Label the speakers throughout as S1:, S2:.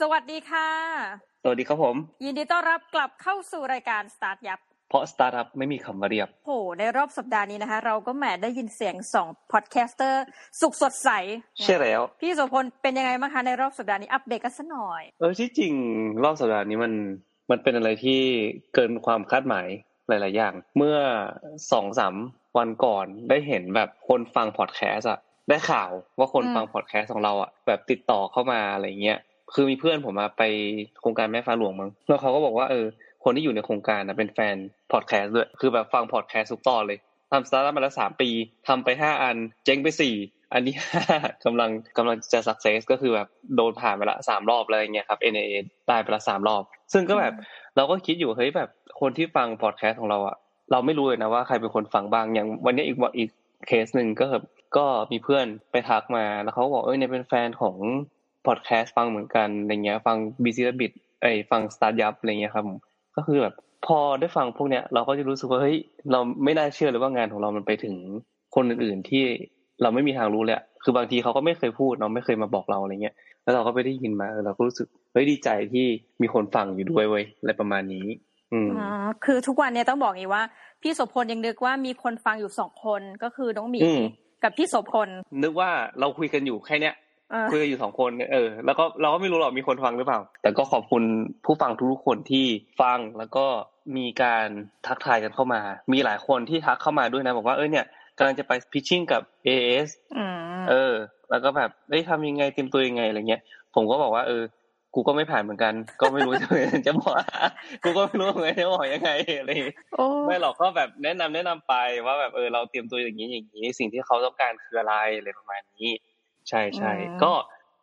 S1: สวัสดีค่ะ
S2: สวัสดีครับผม
S1: ยินดีต้อนรับกลับเข้าสู่รายการสตาร์ทยับ
S2: เพราะสตาร์ทอัพไม่มีคำว่าเรียบ
S1: โหในรอบสัปดาห์นี้นะคะ เราก็แหมได้ยินเสียงสอง podcaster สุขสดใส
S2: ใช่แล้ว
S1: พี่โสพลเป็นยังไงบ้างคะในรอบสัปดาห์นี้อัปเดตกันสักหน่อย
S2: เออที่จริงรอบสัปดาห์นี้มันมันเป็นอะไรที่เกินความคาดหมายหลาย ๆ อย่าง เมื่อสองสามวันก่อนได้เห็นแบบคนฟังพอดแคสต์อะได้ข่าวว่าคน
S1: อืม
S2: ฟังพอดแคสต์ของเราอะแบบติดต่อเข้ามาอะไรเงี้ย คือมีเพื่อนผมมาไปโครงการแม่ฟ้าหลวงมั้งแล้วเขาก็บอกว่าเออคนที่อยู่ในโครงการนะเป็นแฟนพอดแคสต์ด้วย คือแบบฟังพอดแคสต์ทุกตอนเลยทำสตาร์ทอัพมาแล้วสามปีทำไปห้าอัน เจ๊งไปสี่อันนี้กำลังกำลังจะ success ก็คือแบบโดนผ่านไปละสามรอบอะไรเงี้ยครับ NIA ได้ไปละสามรอบ ซึ่งก็แบบเราก็คิดอยู่เฮ้ยแบบคนที่ฟังพอดแคสต์ของเราอะเราไม่รู้เลยนะว่าใครเป็นคนฟังบ้างอย่างวันนี้อีกวันอีกเคสหนึ่งก็แบบก็มีเพื่อนไปทักมาแล้วเขาก็บอกเอ้ยเนี่ยเป็นแฟนของ พอดแคสต์ฟังเหมือนกันอะไรเงี้ย ฟัง BC Rabbit ไอยฟัง Start Up อะไรเงี้ยครับผมก็คือแบบพอได้ฟังพวกเนี้ย เราก็จะรู้สึกว่าเฮ้ยเราไม่น่าเชื่อเลยว่างานของเรามันไปถึงคนอื่นๆที่เราไม่มีทางรู้เลยอะคือบางทีเขาก็ไม่เคยพูดเนาะไม่เคยมาบอกเราอะไรเงี้ย แล้วเราก็ไปได้ยินมาเออเราก็รู้สึกเฮ้ยดีใจที่มีคนฟังอยู่ด้วยเว้ยอะไรประมาณนี้ อืม
S1: อ๋อคือทุกวันเนี้ต้องบอกอย่างนี้ว่า พี่โสพลยังนึกว่ามีคนฟังอยู่สองคนก็คือน้องหมี
S2: อืม
S1: กับพี่โสพล
S2: นึกว่าเราคุยกันอยู่แค่เนี้ย
S1: เออ
S2: คุยกันอยู่สองคนเนี่ยเออแล้วก็เราก็ไม่รู้หรอกมีคนฟังหรือเปล่า แต่ก็ขอบคุณผู้ฟังทุกๆคนที่ฟังแล้วก็มีการทักทายกันเข้ามา มีหลายคนที่ทักเข้ามาด้วยนะบอกว่าเออเนี่ยกำลังจะไปพิชชิ่งกับ AS
S1: อืม
S2: เออ แล้วก็แบบเอ้ยทำยังไงเตรียมตัวยังไงอะไรเงี้ย ผมก็บอกว่าเออ กูก็ไม่ผ่านเหมือนกัน ก็ไม่รู้จะจะบอกกูก็ไม่รู้เหมือนกันจะบอกยังไงอะไรอย่างเงี้ย
S1: โอ้
S2: ไม่หรอกก็แบบแนะนำแนะนำไปว่าแบบเออเราเตรียมตัวอย่างนี้อย่างนี้ สิ่งที่เขาต้องการคืออะไรอะไรประมาณนี้ ใช่ใช่ก็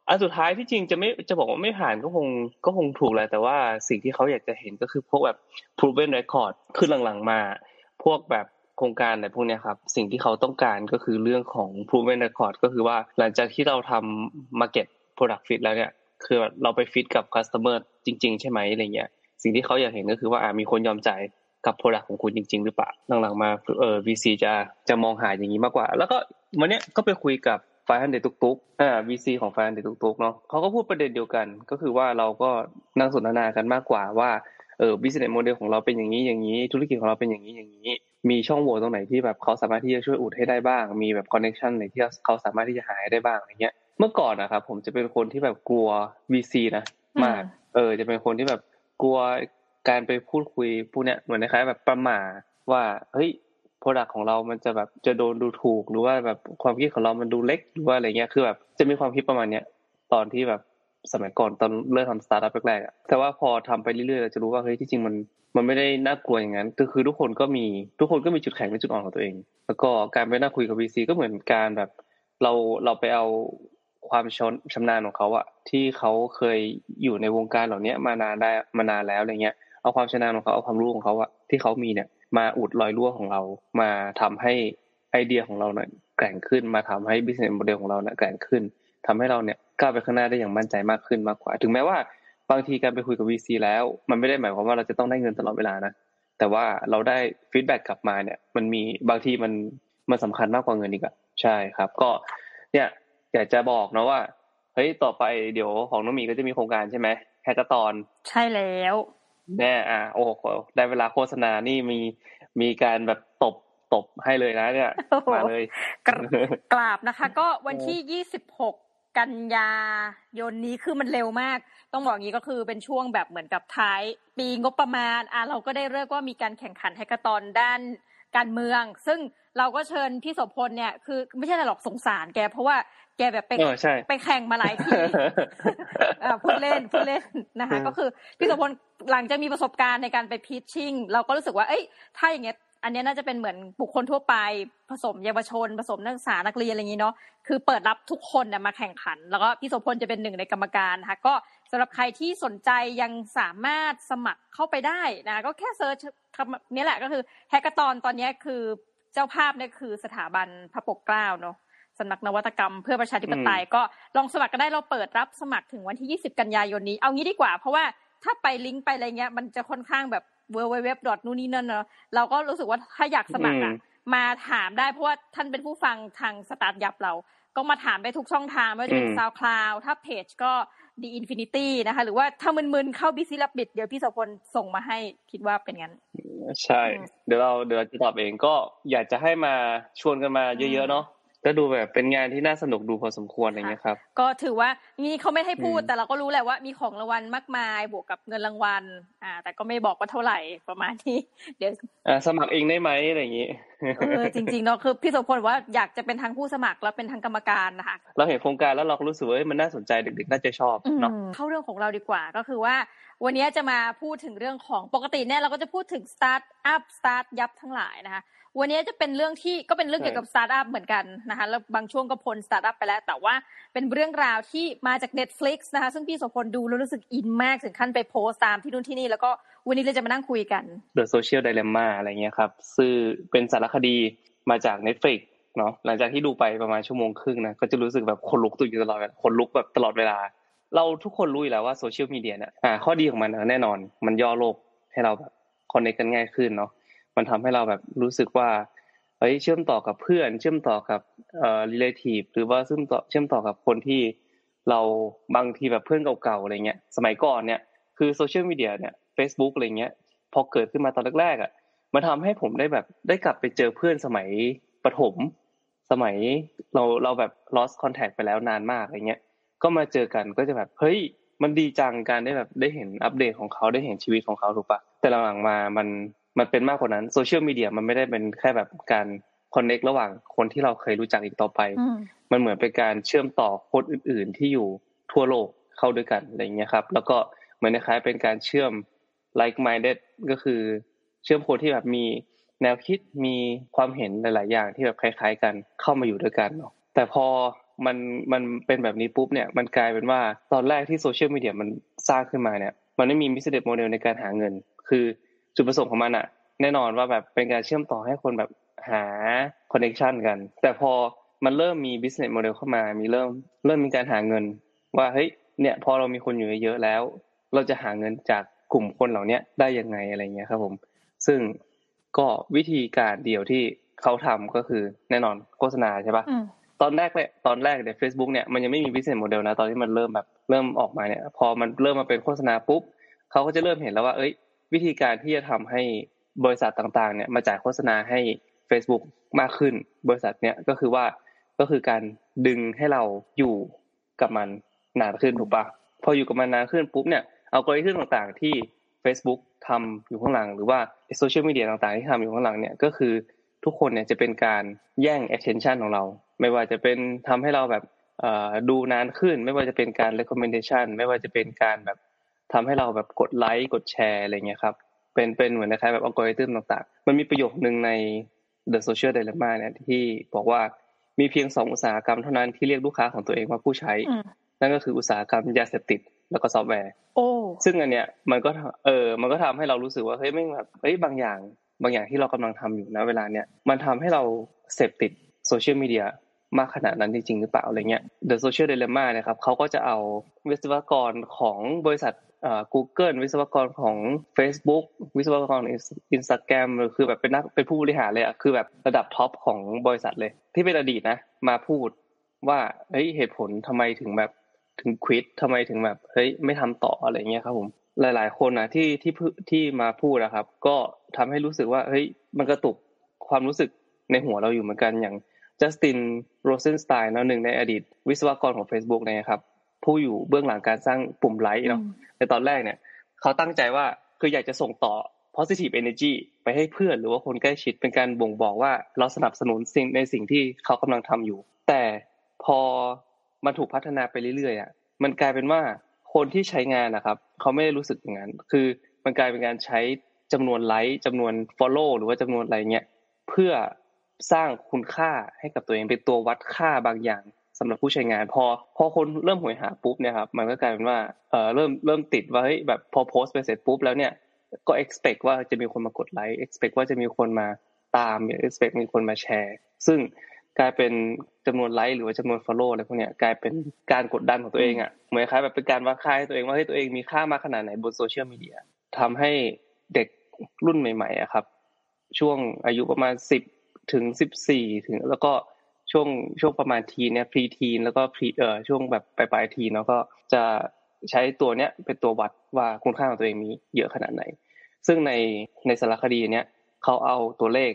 S2: อันสุดท้ายที่จริงจะไม่จะบอกว่าไม่ผ่านก็คงก็คงถูกแหละแต่ว่าสิ่งที่เขาอยากจะเห็นก็คือพวกแบบ proven record คือหลังๆมา พวกแบบโครงการอะไรพวกเนี้ยครับ สิ่งที่เขาต้องการก็คือเรื่องของ proven record ก็คือว่าหลังจากที่เราทำ market product fit แล้วเนี่ย คือเราไปฟิตกับ customer จริง ๆ ใช่ไหมอะไรเงี้ยสิ่งที่เขาอยากเห็นก็คือว่าอะมีคนยอมจ่ายกับ product ของคุณจริง ๆ หรือเปล่าหลังๆมาเออ VC จะจะมองหาอย่างนี้มากกว่า แล้วก็วันเนี้ยก็ไปคุยกับ ไฟฮันเดตุกตุกอ่า VC ของไฟฮันเดตุกตุกเนาะเขาก็พูดประเด็นเดียวกัน ก็คือว่าเราก็นั่งสนทนากันมากกว่าว่าเออ business model ของเราเป็นอย่างนี้อย่างนี้ ธุรกิจของเราเป็นอย่างนี้อย่างนี้ มีช่องโหว่ตรงไหนที่แบบเขาสามารถที่จะช่วยอุดให้ได้บ้าง มีแบบ connection ไหนที่เขาสามารถที่จะหาให้ได้บ้างอะไรเงี้ย เมื่อก่อนนะครับผมจะเป็นคนที่แบบกลัว VC นะมาก เออ จะเป็นคนที่แบบกลัวการไปพูดคุยพวกเนี้ยเหมือนคล้ายๆแบบประหม่าว่าเฮ้ย โปรดักของเรามันจะแบบจะโดนดูถูกหรือว่าแบบความคิดของเรามันดูเล็กหรือว่าอะไรเงี้ยคือแบบจะมีความคิดประมาณเนี้ยตอนที่แบบสมัยก่อนตอนเริ่มทำสตาร์ทอัพแรกๆอะแต่ว่าพอทำไปเรื่อยๆเราจะรู้ว่าเฮ้ยที่จริงมันมันไม่ได้น่ากลัวอย่างนั้นคือคือทุกคนก็มีทุกคนก็มีจุดแข็งและจุดอ่อนของตัวเอง แล้วก็การไปนั่งคุยกับ VC ก็เหมือนการแบบ เราเราไปเอาความชนชำนาญของเขาอะที่เขาเคยอยู่ในวงการเหล่านี้มานานได้มานานแล้วอะไรเงี้ยเอาความชำนาญของเขาเอาความรู้ของเขาอะที่เขามีเนี่ย มาอุดรอยรั่วของเรา มาทำให้ไอเดียของเราเนี่ยแกร่งขึ้น มาทำให้ business model ของเราเนี่ยแกร่งขึ้นทำให้เราเนี่ยก้าวไปข้างหน้าได้อย่างมั่นใจมากขึ้นมากกว่า ถึงแม้ว่าบางทีการไปคุยกับ VC แล้ว มันไม่ได้หมายความว่าเราจะต้องได้เงินตลอดเวลานะ แต่ว่าเราได้ feedback กลับมาเนี่ย มันมีบางทีมันมันสำคัญมากกว่าเงินอีกอะใช่ครับ ก็เนี่ยอยากจะบอกนะว่าเฮ้ยต่อไปเดี๋ยวของน้องมีก็จะมีโครงการใช่ไหม hackathon
S1: ใช่แล้ว
S2: แน่อะโอ้โหได้เวลาโฆษณานี่มีมีการแบบตบตบให้เลยนะ เนี่ย
S1: โอ้โห
S2: มาเลย
S1: กรกราบนะคะ ก็วันที่ยี่สิบหกกันยายนนี้คือมันเร็วมาก ต้องบอกอย่างนี้ก็คือเป็นช่วงแบบเหมือนกับท้ายปีงบประมาณอะเราก็ได้เลิกว่ามีการแข่งขันแฮกเกอร์ตอนด้านการเมือง ซึ่ง เราก็เชิญพี่โสพลเนี่ยคือไม่ใช่อะไรหรอกสงสารแก เพราะว่าแกแบบไป
S2: เออใช่
S1: ไปแข่งมาหลายทีอ่าพูดเล่นพูดเล่นนะคะ
S2: อืม
S1: ก็คือพี่โสพลหลังจากมีประสบการณ์ในการไป pitching เราก็รู้สึกว่าเอ้ยถ้าอย่างเงี้ยอันเนี้ยน่าจะเป็นเหมือนบุคคลทั่วไปผสมเยาวชน ผสมนักศึกษานักเรียนอะไรอย่างงี้เนาะคือเปิดรับทุกคนน่ะมาแข่งขัน แล้วก็พี่โสพลจะเป็นหนึ่งในกรรมการนะคะก็สำหรับใครที่สนใจยังสามารถสมัครเข้าไปได้นะก็แค่ search คำนี้แหละก็คือ hackathon ตอนเนี้ยคือเจ้าภาพเนี่ยคือสถาบันพระปกเกล้าเนาะสำนักนวัตกรรมเพื่อประชาธิปไตยก็ลองสมัครก็ได้เราเปิดรับสมัครถึงวันที่ 20 กันยายนนี้ เอางี้ดีกว่า เพราะว่าถ้าไปลิงก์ไปอะไรเงี้ย มันจะค่อนข้างแบบ w w w นู่นนี่นั่นเนอะเราก็รู้สึกว่าถ้าอยากสมัครอะ
S2: อืม
S1: มาถามได้เพราะว่าท่านเป็นผู้ฟังทางสตาร์ทยับเรา ก็มาถามได้ทุกช่องทางไม่ว่าจะเป็น
S2: อืม
S1: ซาวคลาวถ้าเพจก็ The Infinity นะคะ หรือว่าถ้ามึนๆเข้า Busy Rabbit เดี๋ยวพี่โสพลส่งมาให้คิดว่าเป็นงั้น
S2: ใช่ เดี๋ยวเราเดี๋ยวเราจะตอบเองก็อยากจะให้มาชวนกันมาเยอะๆเนาะก็ดูแบบเป็นงานที่น่าสนุกดูพอสมควรอะไรเงี้ยครับ
S1: ก็ถือว่านี่เขาไม่ให้พูด
S2: อืม
S1: แต่เราก็รู้แหละว่ามีของรางวัลมากมายบวกกับเงินรางวัล อ่า แต่ก็ไม่บอกว่าเท่าไหร่ประมาณนี้ เดี๋ยว
S2: อ่าสมัครเองได้ไหมอะไรอย่างงี้
S1: เออจริงๆเนาะคือพี่โสพลว่าอยากจะเป็นทั้งผู้สมัครและเป็นทั้งกรรมการนะคะ
S2: เราเห็นโครงการแล้วเราก็รู้สึกว่าเอ้ยมันน่าสนใจเด็กๆน่าจะชอบเนาะ
S1: อืมเข้าเรื่องของเราดีกว่าก็คือว่า วันนี้จะมาพูดถึงเรื่องของปกติเนี่ยเราก็จะพูดถึงสตาร์ทอัพสตาร์ทยับทั้งหลายนะคะวันนี้จะเป็นเรื่องที่ก็เป็นเรื่อง
S2: ใช่
S1: เกี่ยวกับสตาร์ทอัพเหมือนกันนะคะแล้วบางช่วงก็พ้นสตาร์ทอัพไปแล้ว แต่ว่าเป็นเรื่องราวที่มาจาก Netflix นะคะซึ่งพี่โสพลดูแล้วรู้สึกอินมากถึงขั้นไปโพสต์ตามที่นู่นที่นี่ แล้วก็วันนี้เราจะมานั่งคุยกัน
S2: The Social Dilemma อะไรเงี้ยครับซึ่งเป็นสารคดีมาจาก Netflix เนาะหลังจากที่ดูไปประมาณชั่วโมงครึ่งนะก็จะรู้สึกแบบขนลุกตัวอยู่ตลอดขนลุกแบบตลอดเวลา เราทุกคนรู้อยู่แล้วว่าโซเชียลมีเดียเนี่ยอ่าข้อดีของมันแน่นอนมันย่อโลกให้เราแบบคอนเนคกันง่ายขึ้นเนาะมันทำให้เราแบบรู้สึกว่าเฮ้ยเชื่อมต่อกับเพื่อน เชื่อมต่อกับเอ่อ relative หรือว่าเชื่อมต่อเชื่อมต่อกับคนที่เราบางทีแบบเพื่อนเก่าๆอะไรเงี้ยสมัยก่อนเนี่ยคือโซเชียลมีเดียเนี่ย Facebook อะไรเงี้ยพอเกิดขึ้นมาตอนแรกๆอะ มันทำให้ผมได้แบบได้กลับไปเจอเพื่อนสมัยประถม สมัยเราเราแบบ lost contact ไปแล้วนานมากอะไรเงี้ย ก็มาเจอกันก็จะแบบเฮ้ยมันดีจังการได้แบบได้เห็นอัปเดตของเขาได้เห็นชีวิตของเขาถูกปะแต่หลังๆมามันมันเป็นมากกว่านั้นโซเชียลมีเดียมันไม่ได้เป็นแค่แบบการคอนเน็กระหว่างคนที่เราเคยรู้จักอีกต่อไป
S1: อืม
S2: มันเหมือนเป็นการเชื่อมต่อคนอื่น ๆ ที่อยู่ทั่วโลกเข้าด้วยกันอะไรอย่างเงี้ยครับ แล้วก็เหมือนคล้ายๆเป็นการเชื่อม like minded ก็คือ เชื่อมคนที่แบบมีแนวคิดมีความเห็นหลาย ๆ อย่างที่แบบคล้าย ๆ กันเข้ามาอยู่ด้วยกันเนาะแต่พอมันมันเป็นแบบนี้ปุ๊บเนี่ยมันกลายเป็นว่าตอนแรกที่โซเชียลมีเดียมันสร้างขึ้นมาเนี่ย มันไม่มี business model ในการหาเงิน คือจุดประสงค์ของมันอะแน่นอนว่าแบบเป็นการเชื่อมต่อให้คนแบบหา connection กัน แต่พอมันเริ่มมี business model เข้ามา มีเริ่มเริ่มมีการหาเงิน ว่าเฮ้ยเนี่ยพอเรามีคนอยู่เยอะแล้ว เราจะหาเงินจากกลุ่มคนเหล่านี้ได้ยังไงอะไรเงี้ยครับผม ซึ่งก็วิธีการเดียวที่เขาทำก็คือแน่นอนโฆษณาใช่ปะ
S1: อืม
S2: ตอนแรกเลยตอนแรกเนี่ย Facebook เนี่ยมันยังไม่มี business model นะตอนที่มันเริ่มแบบเริ่มออกมาเนี่ย พอมันเริ่มมาเป็นโฆษณาปุ๊บเขาก็จะเริ่มเห็นแล้วว่า เอ้ย วิธีการที่จะทำให้บริษัทต่างๆ เนี่ยมาจ่ายโฆษณาให้ Facebook มากขึ้น บริษัทเนี่ยก็คือว่าก็คือการดึงให้เราอยู่กับมันนานขึ้นถูกปะพออยู่กับมันนานขึ้นปุ๊บเนี่ยเอากริทึมต่างๆ ที่ Facebook ทำอยู่ข้างหลัง หรือว่าโซเชียลมีเดียต่างๆที่ทำอยู่ข้างหลังเนี่ยก็คือทุกคนเนี่ยจะเป็นการแย่ง attention ของเรา ไม่ว่าจะเป็นทำให้เราแบบเอ่อดูนานขึ้น ไม่ว่าจะเป็นการ recommendation ไม่ว่าจะเป็นการแบบทำให้เราแบบกดไลค์กดแชร์อะไรเงี้ยครับเป็นเป็นเหมือนคล้ายๆแบบอัลกอริทึมต่างๆ มันมีประโยคนึงใน The Social Dilemma เนี่ยที่บอกว่ามีเพียงสองอุตสาหกรรมเท่านั้นที่เรียกลูกค้าของตัวเองว่าผู้ใช้
S1: อืม
S2: นั่นก็คืออุตสาหกรรมยาเสพติด แล้วก็ซอฟต์แวร์
S1: โอ้
S2: ซึ่งอันเนี้ยมันก็ทำเออมันก็ทำให้เรารู้สึกว่าเฮ้ยไม่งแบบเฮ้ยบางอย่าง บางอย่างที่เรากำลังทำอยู่นะเวลาเนี้ยมันทำให้เราเสพติดโซเชียลมีเดียมากขนาดนั้นจริงๆหรือเปล่าอะไรเงี้ย The Social Dilemma เนะครับเขาก็จะเอาวิศวกรของบริษัทเอ่อ Google วิศวกรของ Facebook วิศวกรของ Instagram หรือคือแบบเป็นนักเป็นผู้บริหารเลยอะคือแบบระดับท็อปของบริษัทเลย ที่เป็นอดีตนะ มาพูดว่าเฮ้ยเหตุผลทำไมถึงแบบ ถึงควิดทำไมถึงแบบเฮ้ยไม่ทำต่ออะไรเงี้ยครับผมหลาย ๆ คนนะที่ที่พูที่มาพูดนะครับ ก็ทำให้รู้สึกว่าเฮ้ยมันกระตุกความรู้สึกในหัวเราอยู่เหมือนกันอย่างจัสตินโรเซนสไตน์นะหนึ่งในอดีต วิศวกรของ Facebook เนยครับผู้อยู่เบื้องหลังการสร้างปุ่มไลค์เนาะในตอนแรกเนี่ยเขาตั้งใจว่าคืออยากจะส่งต่อ positive energy ไปให้เพื่อนหรือว่าคนใกล้ชิดเป็นการบ่งบอกว่าเราสนับสนุนสิ่งในสิ่งที่เขากำลังทำอยู่ แต่พอ มันถูกพัฒนาไปเรื่อยๆอะมันกลายเป็นว่าคนที่ใช้งานนะครับเขาไม่ได้รู้สึกอย่างนั้น คือมันกลายเป็นการใช้จำนวนไลค์จำนวน follow หรือว่าจำนวนอะไรเงี้ยเพื่อสร้างคุณค่าให้กับตัวเองเป็นตัววัดค่าบางอย่างสำหรับผู้ใช้งาน พอพอคนเริ่มหวยหาปุ๊บเนี่ยครับมันก็กลายเป็นว่าเออเริ่มเริ่มติดว่าเฮ้ยแบบพอโพสต์ไปเสร็จปุ๊บแล้วเนี่ยก็ expect ว่าจะมีคนมากดไลค์ expect ว่าจะมีคนมาตาม expect มีคนมาแชร์ ซึ่ง กลายเป็นจำนวนไลค์หรือว่าจำนวน follow อะไรพวกเนี้ยกลายเป็นการกดดันของตัวเองอะเหมือนคล้ายแบบเป็นการวัดค่าให้ตัวเองว่าเฮ้ยตัวเองมีค่ามากขนาดไหนบนโซเชียลมีเดียทำให้เด็กรุ่นใหม่ๆอะครับ ช่วงอายุประมาณสิบถึงสิบสี่ถึง แล้วก็ช่วงช่วงประมาณทีเนี่ยพรีทีนแล้วก็พรีเอ่อช่วงแบบปลายปลายทีเนาะก็จะใช้ตัวเนี้ยเป็นตัววัดว่าคุณค่าของตัวเองมีเยอะขนาดไหน ซึ่งในในสารคดีเนี้ยเขาเอาตัวเลข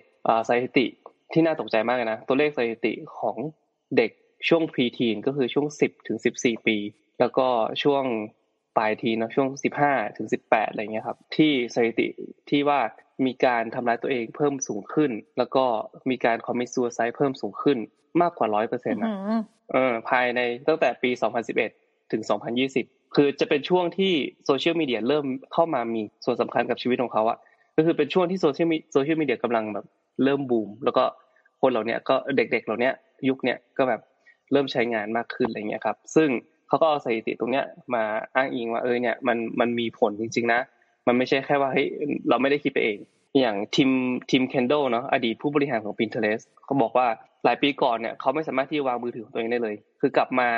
S2: สถิติ ที่น่าตกใจมากเลยนะ ตัวเลขสถิติของเด็กช่วงพรีทีนก็คือช่วงสิบถึงสิบสี่ปี แล้วก็ช่วงปลายทีเนาะช่วงสิบห้าถึงสิบแปดอะไรเงี้ยครับ ที่สถิติที่ว่ามีการทำร้ายตัวเองเพิ่มสูงขึ้น แล้วก็มีการ commit suicide เพิ่มสูงขึ้นมากกว่าร้อยเปอร์เซ็นต์นะเออภายในตั้งแต่ปีสองพันสิบเอ็ดถึงสองพันยี่สิบคือจะเป็นช่วงที่โซเชียลมีเดียเริ่มเข้ามามีส่วนสำคัญกับชีวิตของเขาอะก็คือเป็นช่วงที่โซเชียลมีโซเชียลมีเดียกำลังแบบเริ่มบูม แล้วก็ คนเหล่านี้ก็เด็กๆเหล่านี้ยุคเนี้ยก็แบบเริ่มใช้งานมากขึ้นอะไรเงี้ยครับ ซึ่งเขาก็เอาสถิติตรงเนี้ยมาอ้างอิงว่าเออเนี่ยมันมันมีผลจริง ๆ นะ มันไม่ใช่แค่ว่าเฮ้ยเราไม่ได้คิดไปเอง อย่างทีมทีมเคนโดเนาะอดีตผู้บริหารของ Pinterest เขาบอกว่าหลายปีก่อนเนี่ยเขาไม่สามารถที่จะวางมือถือของตัวเองได้เลย คือกลับมา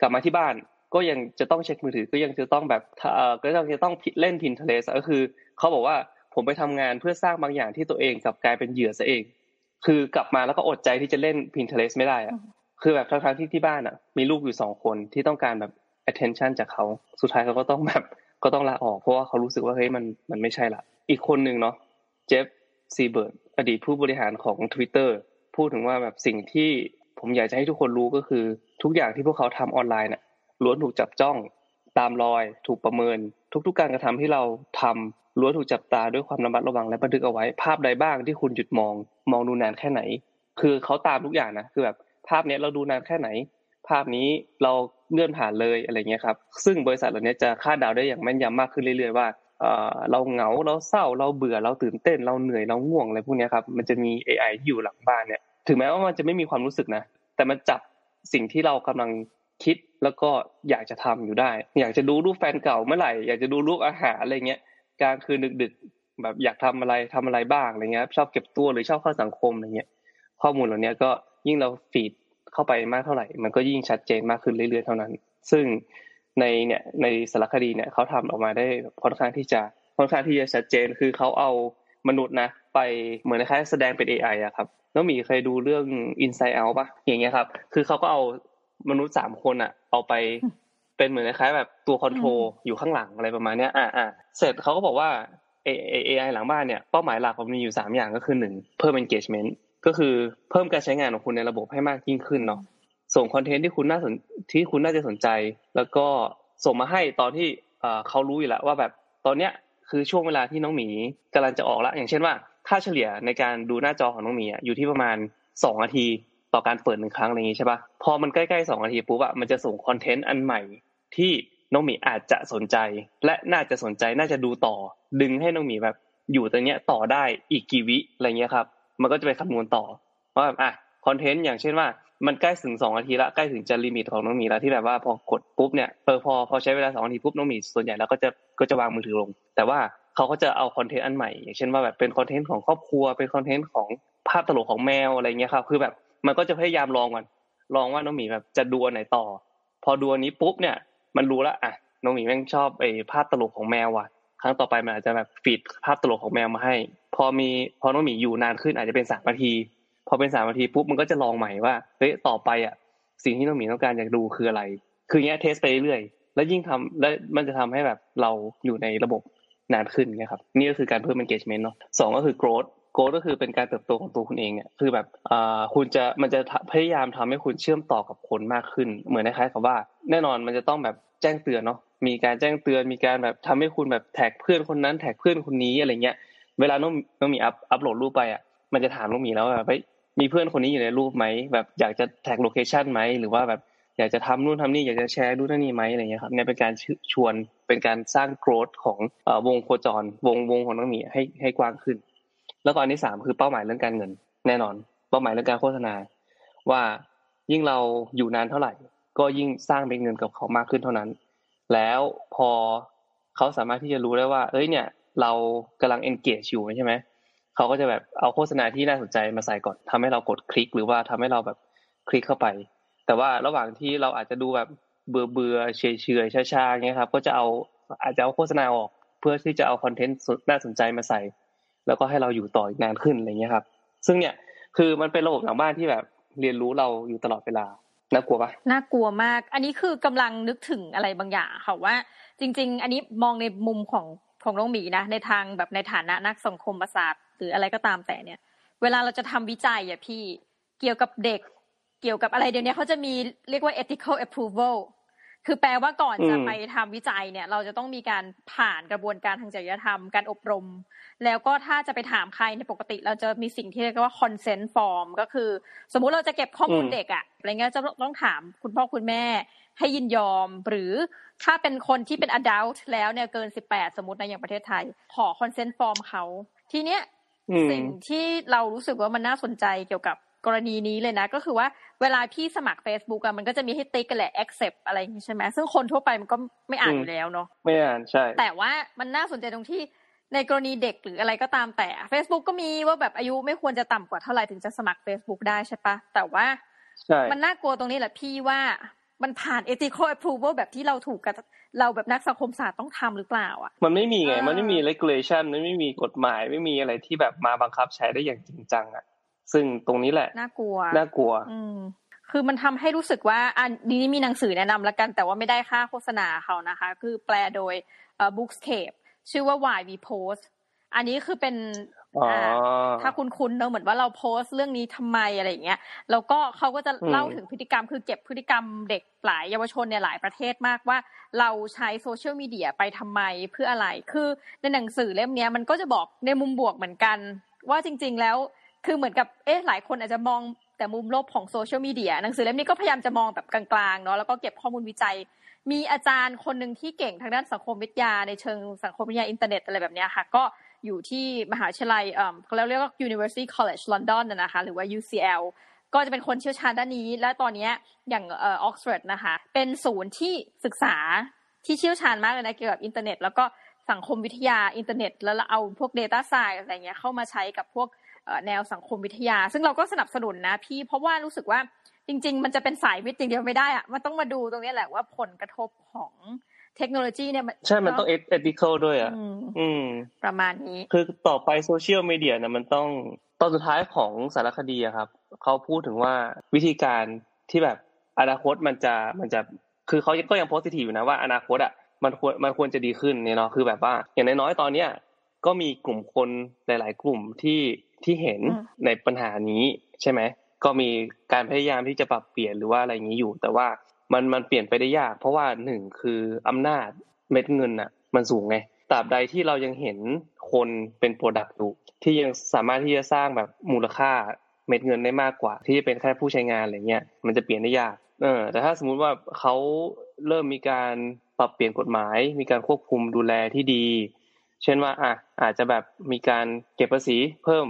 S2: กลับมาที่บ้านก็ยังจะต้องเช็คมือถือก็ยังจะต้องแบบเอ่อก็ยังจะต้องเล่น Pinterest ก็คือเขาบอกว่าผมไปทำงานเพื่อสร้างบางอย่างที่ตัวเองกลับกลายเป็นเหยื่อซะเอง คือกลับมาแล้วก็อดใจที่จะเล่น Pinterest ไม่ได้อะคือแบบทั้งที่ที่บ้านอะ มีลูกอยู่สองคนที่ต้องการแบบ attention จากเขาสุดท้ายเขาก็ต้องแบบก็ต้องลาออกเพราะว่าเขารู้สึกว่าเฮ้ยมันมันไม่ใช่ละอีกคนหนึ่งเนาะเจฟซีเบิร์ดอดีตผู้บริหารของ Twitter พูดถึงว่าแบบสิ่งที่ผมอยากจะให้ทุกคนรู้ก็คือ ทุกอย่างที่พวกเขาทำออนไลน์น่ะล้วนถูกจับจ้อง ตามรอย ถูกประเมิน ทุกๆการกระทำที่เราทำ ล้วนถูกจับตาด้วยความระมัดระวังและบันทึกเอาไว้ ภาพใดบ้างที่คุณหยุดมอง มองดูนานแค่ไหน คือเขาตามทุกอย่างนะคือแบบภาพนี้เราดูนานแค่ไหน ภาพนี้เราเลื่อนผ่านเลยอะไรเงี้ยครับซึ่งบริษัทเหล่านี้จะคาดเดาได้อย่างแม่นยำมากขึ้นเรื่อยๆว่าเราเหงาเราเศร้าเราเบื่อเราตื่นเต้น เราเหนื่อยเราง่วงอะไรพวกนี้ครับมันจะมี AI ที่อยู่หลังบ้านเนี่ยถึงแม้ว่ามันจะไม่มีความรู้สึกนะแต่มันจับสิ่งที่เรากำลังคิดแล้วก็อยากจะทำอยู่ได้ อยากจะดูรูปแฟนเก่าเมื่อไหร่ อยากจะดูรูปอาหารอะไรเงี้ย กลางคืนดึกๆแบบอยากทำอะไรทำอะไรบ้างอะไรเงี้ย ชอบเก็บตัวหรือชอบเข้าสังคมอะไรเงี้ย ข้อมูลเหล่านี้ก็ยิ่งเราฟีดเข้าไปมากเท่าไหร่ มันก็ยิ่งชัดเจนมากขึ้นเรื่อยๆเท่านั้น ซึ่งในเนี่ยในสารคดีเนี่ยเขาทำออกมาได้ค่อนข้างที่จะค่อนข้างที่จะชัดเจนคือเขาเอามนุษย์นะ ไปเหมือนคล้ายแสดงเป็น AI อะครับแล้วมีเคยดูเรื่อง Inside Out ปะอย่างเงี้ยครับ คือเขาก็เอามนุษย์สามคนอะเอาไป เป็นเหมือนคล้ายแบบตัวคอนโทรลอยู่ข้างหลังอะไรประมาณเนี้ยอ่าอ่าเสร็จเขาก็บอกว่าเอเอไอหลังบ้านเนี่ยเป้าหมายหลักมันมีอยู่สามอย่างก็คือหนึ่งเพิ่ม engagement ก็คือเพิ่มการใช้งานของคุณในระบบให้มากยิ่งขึ้นเนาะส่งคอนเทนต์ที่คุณน่าสนที่คุณน่าจะสนใจ แล้วก็ส่งมาให้ตอนที่เขารู้อยู่แล้วว่าแบบตอนเนี้ยคือช่วงเวลาที่น้องหมีกำลังจะออกแล้วอย่างเช่นว่าค่าเฉลี่ยในการดูหน้าจอของน้องหมีอยู่ที่ประมาณสองนาทีต่อการเปิดหนึ่งครั้งอะไรอย่างนี้ใช่ปะพอมันใกล้ๆสองนาทีปุ๊บอะมันจะส่งคอนเทนต์อันใหม่ ที่น้องหมีอาจจะสนใจ และน่าจะสนใจน่าจะดูต่อ ดึงให้น้องหมีแบบ อยู่ตรงเนี้ยต่อได้อีกกี่วิอะไรเงี้ยครับ มันก็จะไปคำนวณต่อว่าอะคอนเทนต์อย่างเช่นว่ามันใกล้ถึงสองนาทีละใกล้ถึงจะ limit ของน้องหมีแล้วที่แบบว่าพอกดปุ๊บเนี่ยเออพอพอใช้เวลาสองนาทีปุ๊บน้องหมีส่วนใหญ่แล้วก็จะก็จะวางมือถือลง แต่ว่าเขาก็จะเอาคอนเทนต์อันใหม่อย่างเช่นว่าแบบเป็นคอนเทนต์ของครอบครัวเป็นคอนเทนต์ของภาพตลกของแมวอะไรเงี้ยครับคือแบบมันก็จะพยายามลองก่อนลองว่าน้องหมีแบบจะดูอันไหนต่อ พอดูอันนี้ปุ๊บเนี่ย มันรู้แล้วอะน้องหมีแม่งชอบไอ้ภาพตลกของแมวว่ะ ครั้งต่อไปมันอาจจะแบบฟีดภาพตลกของแมวมาให้ พอมีพอน้องหมีอยู่นานขึ้นอาจจะเป็นสามนาที พอเป็นสามนาทีปุ๊บมันก็จะลองใหม่ว่าเฮ้ยต่อไปอะ สิ่งที่น้องหมีต้องการอยากดูคืออะไร คือเงี้ยเทสไปเรื่อยแล้วยิ่งทำแล้วมันจะทำให้แบบเราอยู่ในระบบนานขึ้นนะครับ นี่ก็คือการเพิ่ม engagement เนาะสองก็คือ growth โกก็คือเป็นการเติบโตของตัวคุณเองเนี่ยคือแบบคุณจะมันจะพยายามทำให้คุณเชื่อมต่อกับคนมากขึ้น เหมือนคล้ายๆกับว่า แน่นอนมันจะต้องแบบแจ้งเตือนเนาะมีการแจ้งเตือนมีการแบบทำให้คุณแบบแท็กเพื่อนคนนั้นแท็กเพื่อนคนนี้อะไรเงี้ยเวลาน้องน้องหมีอัพอัพโหลดรูปไปอะมันจะถามน้องหมีแล้วแบบมีเพื่อนคนนี้อยู่ในรูปไหมแบบอยากจะแท็ก location ไหมหรือว่าแบบอยากจะทำนู่นทำนี่อยากจะแชร์นู่นนี่ไหมอะไรเงี้ยครับเนี่ยเป็นการชวนเป็นการสร้าง growth ของวงโคจรวงวงของน้องหมีให้ให้กว้างขึ้น แล้วก็อันที่สามคือเป้าหมายเรื่องการเงิน แน่นอน เป้าหมายเรื่องการโฆษณา ว่ายิ่งเราอยู่นานเท่าไหร่ ก็ยิ่งสร้างเป็นเงินกับเขามากขึ้นเท่านั้น แล้วพอเขาสามารถที่จะรู้ได้ว่า เอ้ยเนี่ย เรากำลัง engage อยู่ใช่ไหมเขาก็จะแบบเอาโฆษณาที่น่าสนใจมาใส่ก่อนทำให้เรากดคลิก หรือว่าทำให้เราแบบคลิกเข้าไป แต่ว่าระหว่างที่เราอาจจะดูแบบเบื่อเบื่อเฉยเฉยชาๆเงี้ยครับ ก็จะเอาอาจจะเอาโฆษณาออก เพื่อที่จะเอาคอนเทนต์น่าสนใจมาใส่ แล้วก็ให้เราอยู่ต่อนานขึ้นอะไรเงี้ยครับ ซึ่งเนี่ยคือมันเป็นระบบหลังบ้านที่แบบเรียนรู้เราอยู่ตลอดเวลาน่ากลัวปะ
S1: น่ากลัวมาก อันนี้คือกำลังนึกถึงอะไรบางอย่างค่ะว่า จริง ๆ อันนี้มองในมุมของของน้องหมีนะ ในทางแบบในฐานะนักสังคมศาสตร์หรืออะไรก็ตามแต่เนี่ย เวลาเราจะทำวิจัยอะพี่เกี่ยวกับเด็ก เกี่ยวกับอะไรเดี๋ยวนี้เขาจะมีเรียกว่า ethical approval คือแปลว่าก่อนจะไปทำวิจัยเนี่ย เราจะต้องมีการผ่านกระบวนการทางจริยธรรม การอบรม แล้วก็ถ้าจะไปถามใครในปกติ เราจะมีสิ่งที่เรียกว่า consent form ก็คือ สมมุติเราจะเก็บข้อมูลเด็กอะอะไรเงี้ยจะต้องถามคุณพ่อคุณแม่ ให้ยินยอม หรือถ้าเป็นคนที่เป็น adult แล้วเนี่ยเกินสิบแปดสมมติในอย่างประเทศไทย ขอ consent form เขาทีเนี้ยสิ่งที่เรารู้สึกว่ามันน่าสนใจเกี่ยวกับ กรณีนี้เลยนะ ก็คือว่าเวลาพี่สมัคร Facebook อะมันก็จะมีให้ติ๊กกันแหละ accept อะไรอย่างนี้ใช่ไหมซึ่งคนทั่วไปมันก็ไม่อ่านอยู่แล้วเนาะ
S2: ไม่อ่านใช่
S1: แต่ว่ามันน่าสนใจตรงที่ในกรณีเด็กหรืออะไรก็ตามแต่ Facebook ก็มีว่าแบบอายุไม่ควรจะต่ำกว่าเท่าไหร่ถึงจะสมัคร Facebook ได้ใช่ปะแต่ว่ามันน่ากลัวตรงนี้แหละพี่ว่ามันผ่าน ethical approval แบบที่เราถูกกับเราแบบนักสังคมศาสตร์ต้องทำหรือเปล่า อะ
S2: มันไม่มีไง มันไม่มี regulation มันไม่มีกฎหมาย ไม่มีอะไรที่แบบมาบังคับใช้ได้อย่างจริงจังอะ ซึ่งตรงนี้แหละ
S1: น่ากลัว
S2: น่ากลัว
S1: อืมคือมันทำให้รู้สึกว่าอันนี้มีหนังสือแนะนำแล้วกัน แต่ว่าไม่ได้ค่าโฆษณาเขานะคะ คือแปลโดยเอ่อ Bookscape ชื่อว่า Why We Post อันนี้คือเป็นถ้าคุณคุณเนอะเหมือนว่าเราโพสต์เรื่องนี้ทำไมอะไรอย่างเงี้ยแล้วก็เขาก็จะเล่าถึงพฤติกรรมคือเก็บพฤติกรรมเด็กหลายเยาวชนเนี่ยหลายประเทศมากว่า เราใช้โซเชียลมีเดียไปทำไมเพื่ออะไร คือในหนังสือเล่มนี้มันก็จะบอกในมุมบวกเหมือนกัน ว่าจริง ๆ แล้ว คือเหมือนกับเอ๊ะหลายคนอาจจะมองแต่มุมลบของโซเชียลมีเดียหนังสือเล่มนี้ก็พยายามจะมองแบบกลางๆเนาะแล้วก็เก็บข้อมูลวิจัย มีอาจารย์คนหนึ่งที่เก่งทางด้านสังคมวิทยา ในเชิงสังคมวิทยาอินเทอร์เน็ตอะไรแบบนี้ค่ะ ก็อยู่ที่มหาวิทยาลัยเอ่อเขาเรียกว่า University College London นะคะหรือว่า UCL ก็จะเป็นคนเชี่ยวชาญด้านนี้ และตอนนี้อย่างเอ่อออกซฟอร์ดนะคะ เป็นศูนย์ที่ศึกษาที่เชี่ยวชาญมากเลยนะเกี่ยวกับอินเทอร์เน็ต แล้วก็สังคมวิทยาอินเทอร์เน็ต แล้วเอาพวก Data Science อะไรเงี้ยเข้ามาใช้กับพวก แนวสังคมวิทยา ซึ่งเราก็สนับสนุนนะพี่เพราะว่ารู้สึกว่าจริง ๆ มันจะเป็นสายวิทย์อย่างเดียวไม่ได้อะมันต้องมาดูตรงนี้แหละว่าผลกระทบของเทคโนโลยีเนี่ย
S2: ใช่ มันต้องเอ ethical ด้วยอะอืม
S1: ประมาณนี้
S2: คือต่อไปโซเชียลมีเดียนะมันต้องตอนสุดท้ายของสารคดีอะครับ เขาพูดถึงว่าวิธีการที่แบบอนาคตมันจะมันจะคือเขาก็ยัง positive อยู่นะว่าอนาคตอะมันควรมันควรจะดีขึ้นเนี่ยเนาะคือแบบว่า อย่างน้อยๆตอนเนี้ยก็มีกลุ่มคนหลาย ๆ กลุ่มที่ ที่เห็นในปัญหานี้ใช่ไหมก็มีการพยายามที่จะปรับเปลี่ยนหรือว่าอะไรอย่างนี้อยู่ แต่ว่ามันมันเปลี่ยนไปได้ยาก เพราะว่าหนึ่งคืออำนาจเม็ดเงินอะ มันสูงไงตราบใดที่เรายังเห็นคนเป็น product อยู่ที่ยังสามารถที่จะสร้างแบบมูลค่าเม็ดเงินได้มากกว่า ที่จะเป็นแค่ผู้ใช้งานอะไรเงี้ยมันจะเปลี่ยนได้ยากเออแต่ถ้าสมมุติว่าเขาเริ่มมีการปรับเปลี่ยนกฎหมาย มีการควบคุมดูแลที่ดี เช่นว่าอะอาจจะแบบมีการเก็บภาษีเพิ่ม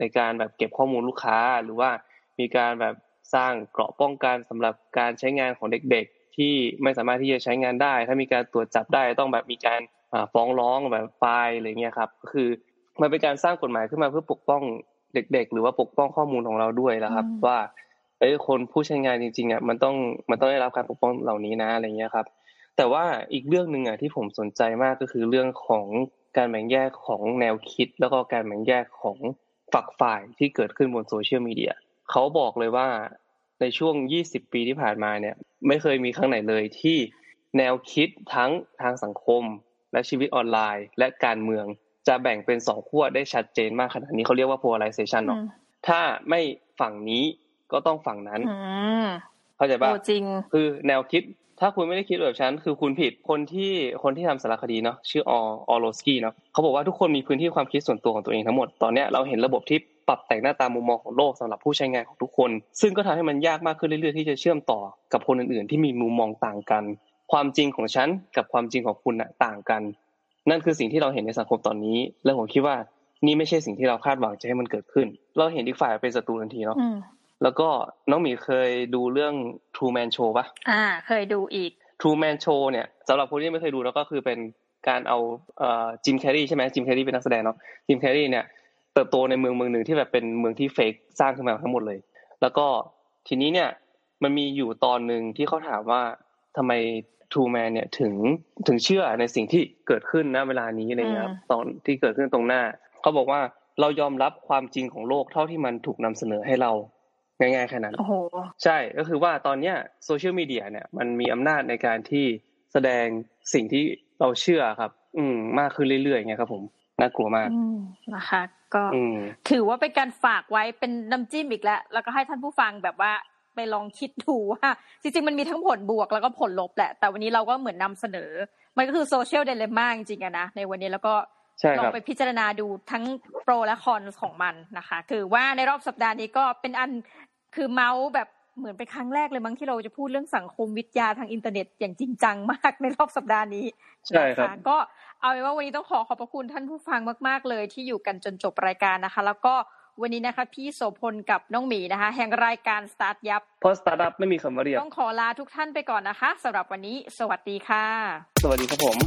S2: ในการแบบเก็บข้อมูลลูกค้า หรือว่ามีการแบบสร้างเกราะป้องกันสำหรับการใช้งานของเด็กๆ ที่ไม่สามารถที่จะใช้งานได้ ถ้ามีการตรวจจับได้ต้องแบบมีการฟ้องร้องแบบไฟล์อะไรเงี้ยครับก็คือมันเป็นการสร้างกฎหมายขึ้นมาเพื่อปกป้องเด็ก ๆ หรือว่าปกป้องข้อมูลของเราด้วยนะครับ ว่าเอ้คนผู้ใช้งานจริงๆอะมันต้องมันต้องได้รับการปกป้องเหล่านี้นะอะไรเงี้ยครับ แต่ว่าอีกเรื่องหนึ่งอะที่ผมสนใจมากก็คือเรื่องของการแบ่งแยกของแนวคิด แล้วก็การแบ่งแยกของ ฝักฝ่ายที่เกิดขึ้นบนโซเชียลมีเดียเขาบอกเลยว่าในช่วง 20 ปีที่ผ่านมาเนี่ยไม่เคยมีครั้งไหนเลยที่แนวคิดทั้งทางสังคม และชีวิตออนไลน์ และการเมือง จะแบ่งเป็นสองขั้วได้ชัดเจนมากขนาดนี้เขาเรียกว่า polarization เนาะถ้าไม่ฝั่งนี้ก็ต้องฝั่งนั้น เข้าใจป่ะ
S1: จริง
S2: คือแนวคิด ถ้าคุณไม่ได้คิดแบบฉันคือคุณผิดคนที่คนที่ทำสารคดีเนาะชื่อออโลสกี้เนาะเขาบอกว่าทุกคนมีพื้นที่ความคิดส่วนตัวของตัวเองทั้งหมดตอนนี้เราเห็นระบบที่ปรับแต่งหน้าตามุมมองของโลกสำหรับผู้ใช้งานของทุกคน ซึ่งก็ทำให้มันยากมากขึ้นเรื่อยๆที่จะเชื่อมต่อกับคนอื่นๆ ที่มีมุมมองต่างกัน ความจริงของฉันกับความจริงของคุณน่ะต่างกัน นั่นคือสิ่งที่เราเห็นในสังคมตอนนี้ และผมคิดว่านี่ไม่ใช่สิ่งที่เราคาดหวังจะให้มันเกิดขึ้น เราเห็นอีกฝ่ายเป็นศัตรูทันทีเนาะ แล้วก็น้องหมีเคยดูเรื่อง True Man Show ปะ
S1: อ่า เคยดูอีก
S2: True Man Show เนี่ยสำหรับคนที่ไม่เคยดูแล้วก็คือเป็นการเอาเอ่อจิมแคร์รีใช่ไหมจิมแคร์รีเป็นนักแสดงเนาะจิมแคร์รีเนี่ยเติบโตในเมืองเมืองหนึ่งที่แบบเป็นเมืองที่เฟกสร้างขึ้นมาทั้งหมดเลย แล้วก็ทีนี้เนี่ยมันมีอยู่ตอนหนึ่งที่เขาถามว่าทำไมทูแมนเนี่ยถึงถึงเชื่อในสิ่งที่เกิดขึ้นณเวลานี้อะไรเงี้ยตอนที่เกิดขึ้นตรงหน้า เขาบอกว่าเรายอมรับความจริงของโลกเท่าที่มันถูกนำเสนอให้เรา ง่ายๆแค่นั้น
S1: โอ้โห
S2: ใช่ก็คือว่าตอนเนี้ยโซเชียลมีเดียเนี่ยมันมีอำนาจในการที่แสดงสิ่งที่เราเชื่อครับ อืมมากขึ้นเรื่อยๆไงครับผมน่ากลัวมาก
S1: อืมนะคะ ก็
S2: อืม
S1: ถือว่าเป็นการฝากไว้เป็นน้ำจิ้มอีกแล้ว แล้วก็ให้ท่านผู้ฟังแบบว่าไปลองคิดดูว่าจริงๆมันมีทั้งผลบวกแล้วก็ผลลบแหละ แต่วันนี้เราก็เหมือนนำเสนอ มันก็คือโซเชียลเดลม่าจริงๆอะนะในวันนี้แล้วก็
S2: ใช่
S1: ลอ
S2: ครั
S1: ง
S2: บ
S1: ไปพิจารณาดูทั้งโปรและคอนของมันนะคะ คือว่าในรอบสัปดาห์นี้ก็เป็นอันคือเมาส์แบบเหมือนเป็นครั้งแรกเลยมั้งที่เราจะพูดเรื่องสังคมวิทยาทางอินเทอร์เน็ตอย่างจริงจังมากในรอบสัปดาห์นี้
S2: ใช่ครับ
S1: นะคะก็เอาเป็นว่าวันนี้ต้องขอขอบพระคุณท่านผู้ฟังมาก ๆ เลยที่อยู่กันจนจบรายการนะคะ แล้วก็วันนี้นะคะ พี่โสพลกับน้องหมีนะคะ แห่งรายการสตาร์ทยับ
S2: เพราะสตาร์ทอัพไม่มีคำว่าเรียบ
S1: ต้องขอลาทุกท่านไปก่อนนะคะสำหรับวันนี้ สวัสดีค่ะ
S2: สวัสดีครับผม